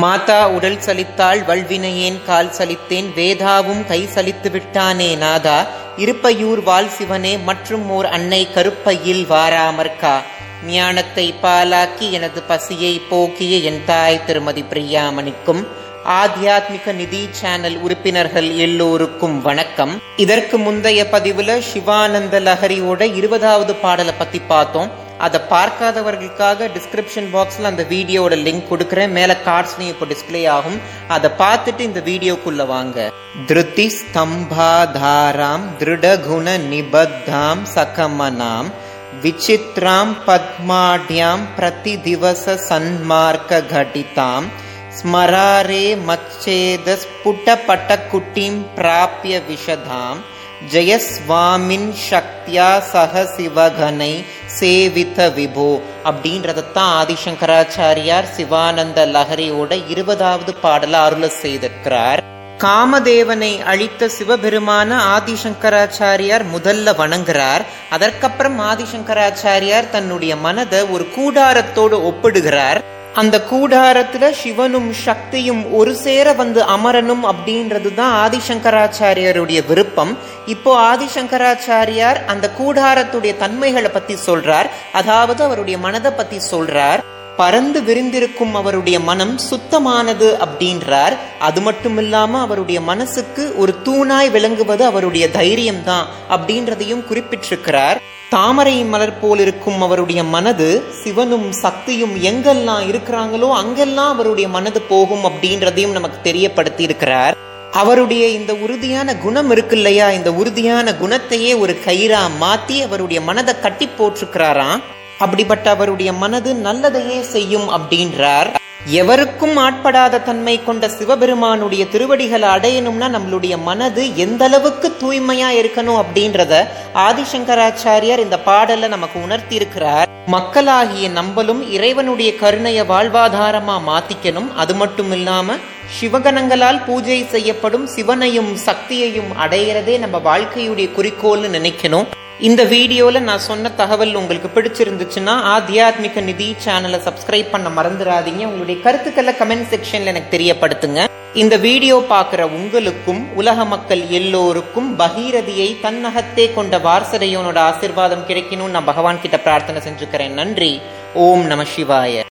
மாதா உடல் சலித்தாள் வல்வினையேன் கால் சலித்தேன் வேதாவும் கை சலித்து விட்டானே நாதா இருப்பையூர் வால் சிவனே மற்றும் ஓர் அன்னை கருப்பையில் வாராமற்கா ஞானத்தை பாலாக்கி எனது பசியை போக்கிய என் தாய் திருமதி பிரியாமணிக்கும் ஆத்தியாத்மிக நிதி சேனல் உறுப்பினர்கள் எல்லோருக்கும் வணக்கம். இதற்கு முந்தைய பதிவுல சிவானந்த லஹரியோட இருபதாவது பாடலை பத்தி பார்த்தோம். அதை பார்க்காதவர்களுக்காக டிஸ்கிரிப்ஷன் பாக்ஸில் அந்த வீடியோவோட லிங்க் கொடுக்குறேன். மேலே கார்ட்ஸ்லையும் இப்போ டிஸ்பிளே ஆகும். அதை பார்த்துட்டு இந்த வீடியோக்குள்ளே வாங்க. திருத்தி ஸ்தம்பாதாராம் திருடகுண நிபத்தாம் சகமனாம் விசித்ராம் பத்மாட்யாம் பிரதி திவச சன்மார்க்க கடிதாம் ஸ்மராரே மச்சேத ஸ்புட்டபட்டக்குட்டிம் பிராப்பிய விஷதாம் ஜெயஸ்வாமின் சக்தியா சக சிவகனை சேவித்த விபோ அப்படின்றதான் ஆதிசங்கராச்சாரியார் சிவானந்த லஹரியோட இருபதாவது பாடல அருள செய்திருக்கிறார். காமதேவனை அழித்த சிவபெருமான ஆதிசங்கராச்சாரியார் முதல்ல வணங்குறார். அதற்கப்புறம் ஆதிசங்கராச்சாரியார் தன்னுடைய மனதை ஒரு கூடாரத்தோடு ஒப்பிடுகிறார். அந்த கூடாரத்துல சிவனும் சக்தியும் ஒரு சேர வந்து அமரணும் அப்படின்றது தான் ஆதிசங்கராச்சாரியருடைய விருப்பம். இப்போ ஆதிசங்கராச்சாரியார் அந்த கூடாரத்துடைய தன்மைகளை பத்தி சொல்றார். அதாவது அவருடைய மனதை பத்தி சொல்றார். பறந்து விரிந்திருக்கும் அவருடைய மனம் சுத்தமானது அப்படின்றார். அது மட்டும் இல்லாம அவருடைய மனசுக்கு ஒரு தூணாய் விளங்குவது அவருடைய தைரியம் தான் அப்படின்றதையும் குறிப்பிட்டிருக்கிறார். தாமரை மலர் போல் இருக்கும் அவருடைய மனது சிவனும் சக்தியும் எங்கெல்லாம் இருக்கிறாங்களோ அங்கெல்லாம் அவருடைய மனது போகும் அப்படின்றதையும் நமக்கு தெரியப்படுத்தி இருக்கிறார் அவருடைய இந்த உறுதியான குணம் இருக்கு இல்லையா இந்த உறுதியான குணத்தையே ஒரு கயிறா மாத்தி அவருடைய மனதை கட்டி போட்டிருக்கிறாராம். அப்படிப்பட்ட அவருடைய மனது நல்லதையே செய்யும் அப்படின்றார். எவருக்கும் ஆட்படாத தன்மை கொண்ட சிவபெருமானுடைய திருவடிகளை அடையணும்னா நம்மளுடைய மனது எந்த அளவுக்கு தூய்மையா இருக்கணும் அப்படின்றத ஆதிசங்கராச்சாரியார் இந்த பாடல்ல நமக்கு உணர்த்தி இருக்கிறார் மக்களாகிய நம்மளும் இறைவனுடைய கருணைய வாழ்வாதாரமா மாத்திக்கணும். அது மட்டும் இல்லாம சிவகணங்களால் பூஜை செய்யப்படும் சிவனையும் சக்தியையும் அடையிறதே நம்ம வாழ்க்கையுடைய குறிக்கோள்னு நினைக்கணும். இந்த வீடியோவில் நான் சொன்ன தகவல் உங்களுக்கு பிடிச்சிருந்துச்சுன்னா ஆத்தியாத்மிக நிதி சேனலை சப்ஸ்கிரைப் பண்ண மறந்துடாதீங்க. உங்களுடைய கருத்துக்களை கமெண்ட் செக்ஷனில் எனக்கு தெரியப்படுத்துங்க. இந்த வீடியோ பார்க்குற உங்களுக்கும் உலக மக்கள் எல்லோருக்கும் பகீரதியை தன்னகத்தே கொண்ட வாரசதையோனோட ஆசிர்வாதம் கிடைக்கணும்னு நான் பகவான் கிட்ட பிரார்த்தனை செஞ்சுக்கிறேன். நன்றி. ஓம் நம சிவாய.